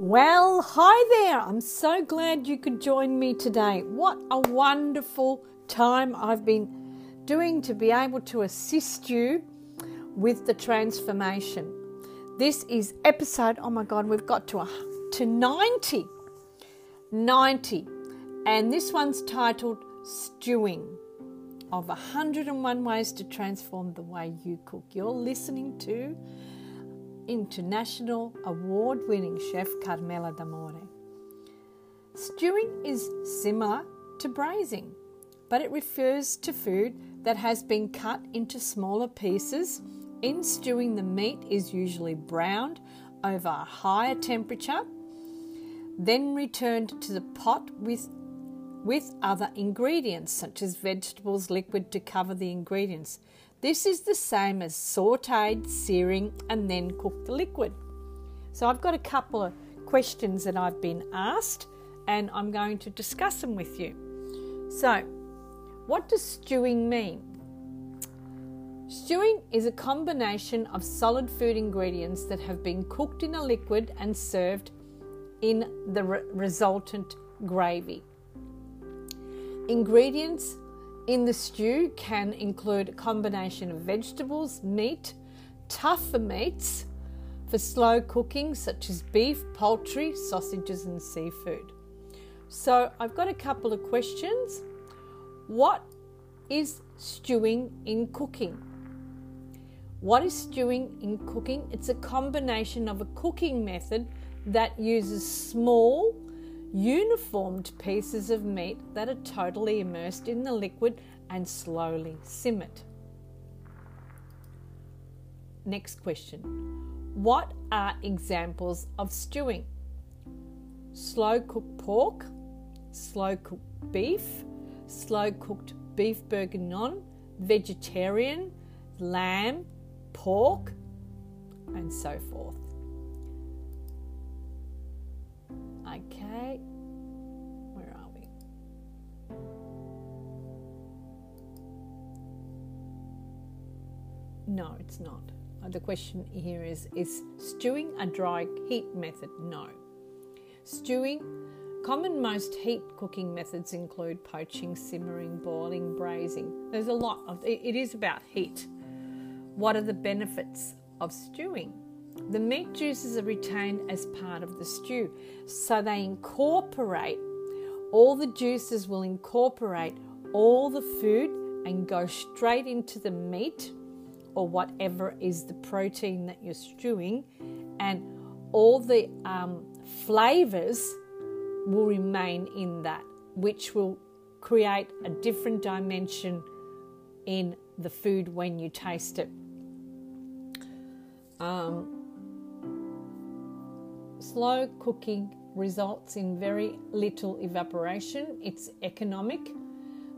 Well, hi there. I'm so glad you could join me today. What a wonderful time I've been doing to be able to assist you with the transformation. This is episode, oh my God, we've got to, a, to 90. 90. And this one's titled Stewing of 101 Ways to Transform the Way You Cook. You're listening to international award winning chef Carmela D'Amore. Stewing is similar to braising, but it refers to food that has been cut into smaller pieces. In stewing, the meat is usually browned over a higher temperature, then returned to the pot with with other ingredients such as vegetables liquid to cover the ingredients. This is the same as sauteed, searing, and then cook the liquid. So I've got a couple of questions that I've been asked, and I'm going to discuss them with you. So, what does stewing mean? Stewing is a combination of solid food ingredients that have been cooked in a liquid and served in the re- resultant gravy. Ingredients in the stew can include a combination of vegetables, meat, tougher meats for slow cooking, such as beef, poultry, sausages, and seafood. So, I've got a couple of questions. What is stewing in cooking? What is stewing in cooking? It's a combination of a cooking method that uses small uniformed pieces of meat that are totally immersed in the liquid and slowly simmered. Next question What are examples of stewing? Slow cooked pork, slow cooked beef, slow cooked beef bourguignon, vegetarian, lamb, pork, and so forth. Okay, No, it's not. Uh, the question here is Is stewing a dry heat method? No. Stewing, common most heat cooking methods include poaching, simmering, boiling, braising. There's a lot of it, it is about heat. What are the benefits of stewing? The meat juices are retained as part of the stew, so they incorporate all the juices will incorporate all the food and go straight into the meat or whatever is the protein that you're stewing, and all the um, flavors will remain in that, which will create a different dimension in the food when you taste it. Um, slow cooking results in very little evaporation. It's economic.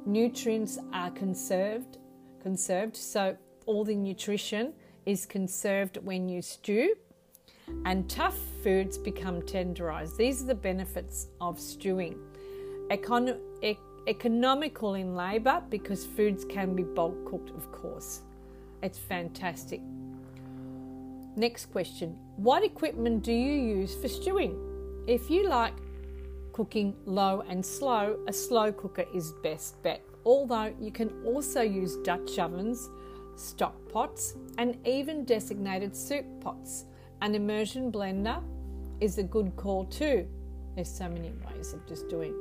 Nutrients are conserved, conserved. So all the nutrition is conserved when you stew. And tough foods become tenderized. These are the benefits of stewing. Econ- e- economical in labor because foods can be bulk cooked, of course. It's fantastic. Next question What equipment do you use for stewing? If you like cooking low and slow, a slow cooker is best bet. Although you can also use Dutch ovens, stock pots, and even designated soup pots. An immersion blender is a good call too. There's so many ways of just doing.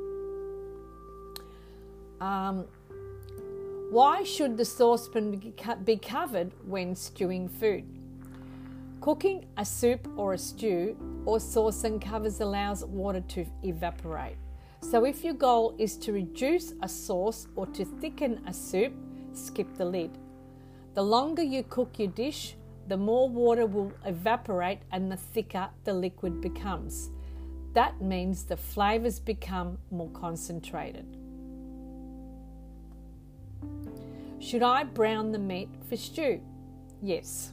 Um, why should the saucepan be covered when stewing food? Cooking a soup or a stew or sauce and covers allows water to evaporate. So, if your goal is to reduce a sauce or to thicken a soup, skip the lid. The longer you cook your dish, the more water will evaporate and the thicker the liquid becomes. That means the flavours become more concentrated. Should I brown the meat for stew? Yes.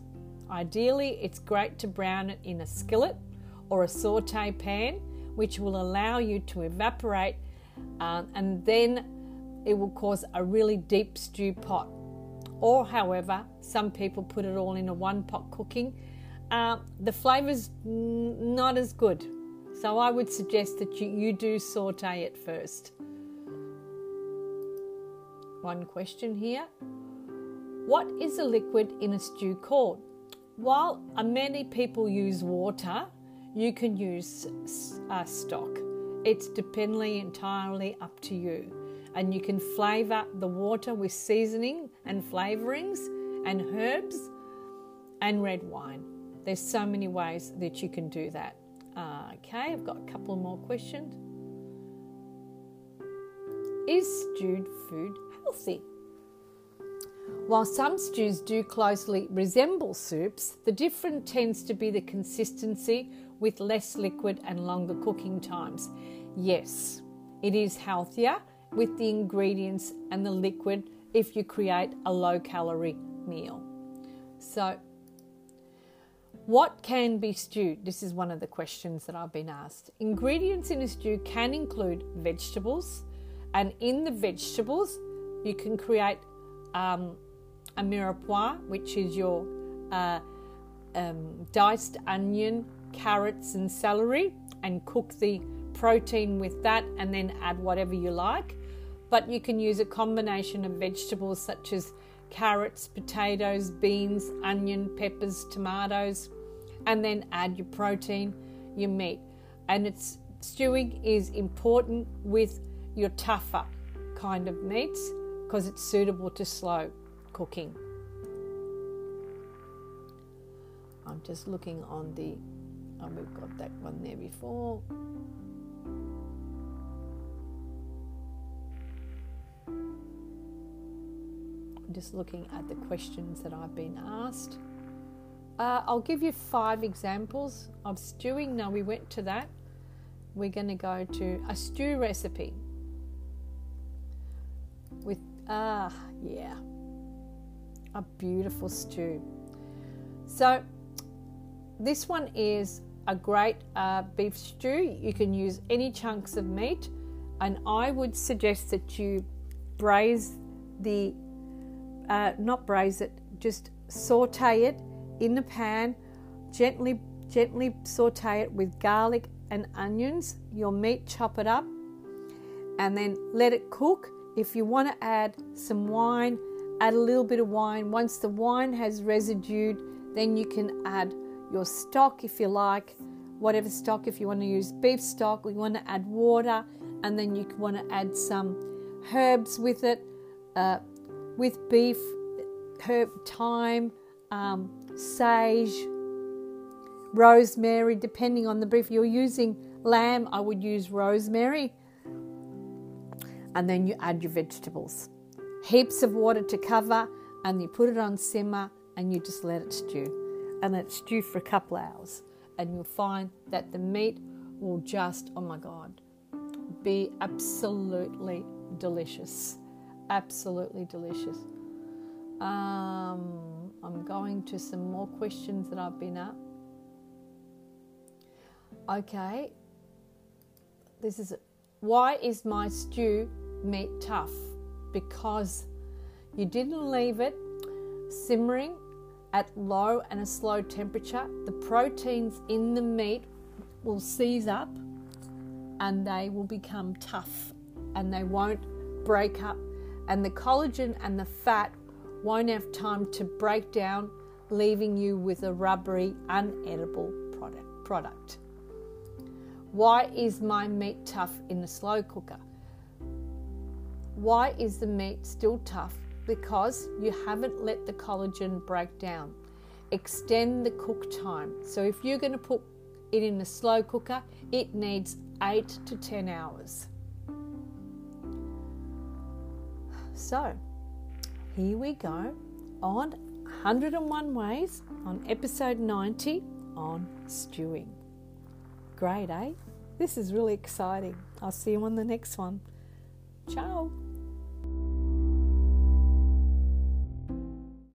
Ideally, it's great to brown it in a skillet or a saute pan, which will allow you to evaporate um, and then it will cause a really deep stew pot. Or, however, some people put it all in a one pot cooking. Uh, the flavor's not as good. So I would suggest that you, you do saute it first. One question here. What is a liquid in a stew called? While many people use water, you can use uh, stock. It's dependently entirely up to you. And you can flavour the water with seasoning and flavourings and herbs and red wine. There's so many ways that you can do that. Uh, okay, I've got a couple more questions. Is stewed food healthy? While some stews do closely resemble soups, the difference tends to be the consistency with less liquid and longer cooking times. Yes, it is healthier with the ingredients and the liquid if you create a low calorie meal. So, what can be stewed? This is one of the questions that I've been asked. Ingredients in a stew can include vegetables, and in the vegetables, you can create um, a mirepoix, which is your uh, um, diced onion, carrots, and celery, and cook the protein with that, and then add whatever you like. But you can use a combination of vegetables such as carrots, potatoes, beans, onion, peppers, tomatoes, and then add your protein, your meat. And it's stewing is important with your tougher kind of meats because it's suitable to slow cooking. I'm just looking on the, oh, we've got that one there before. Just looking at the questions that I've been asked. Uh, I'll give you five examples of stewing. Now, we went to that. We're going to go to a stew recipe with, ah, yeah, a beautiful stew. So, this one is a great uh, beef stew. You can use any chunks of meat, and I would suggest that you braise the, uh, not braise it, just saute it in the pan, gently, gently saute it with garlic and onions. Your meat, chop it up, and then let it cook. If you want to add some wine, add a little bit of wine. Once the wine has residued, then you can add your stock if you like, whatever stock. If you want to use beef stock, you want to add water, and then you want to add some herbs with it. Uh, with beef, herb, thyme, um, sage, rosemary, depending on the beef. You're using lamb, I would use rosemary. And then you add your vegetables heaps of water to cover, and you put it on simmer and you just let it stew. And let it stew for a couple hours. And you'll find that the meat will just, oh my God, be absolutely delicious. Absolutely delicious. Um, I'm going to some more questions that I've been up. Okay, this is. Why is my stew meat tough? because you didn't leave it simmering at low and a slow temperature. The proteins in the meat will seize up and they will become tough and they won't break up. And the collagen and the fat won't have time to break down, leaving you with a rubbery, unedible product. Why is my meat tough in the slow cooker? Why is the meat still tough? Because you haven't let the collagen break down. Extend the cook time. So if you're going to put it in the slow cooker, it needs 8 to 10 hours. So, here we go on 101 Ways on episode 90 on stewing. Great, eh? This is really exciting. I'll see you on the next one. Ciao.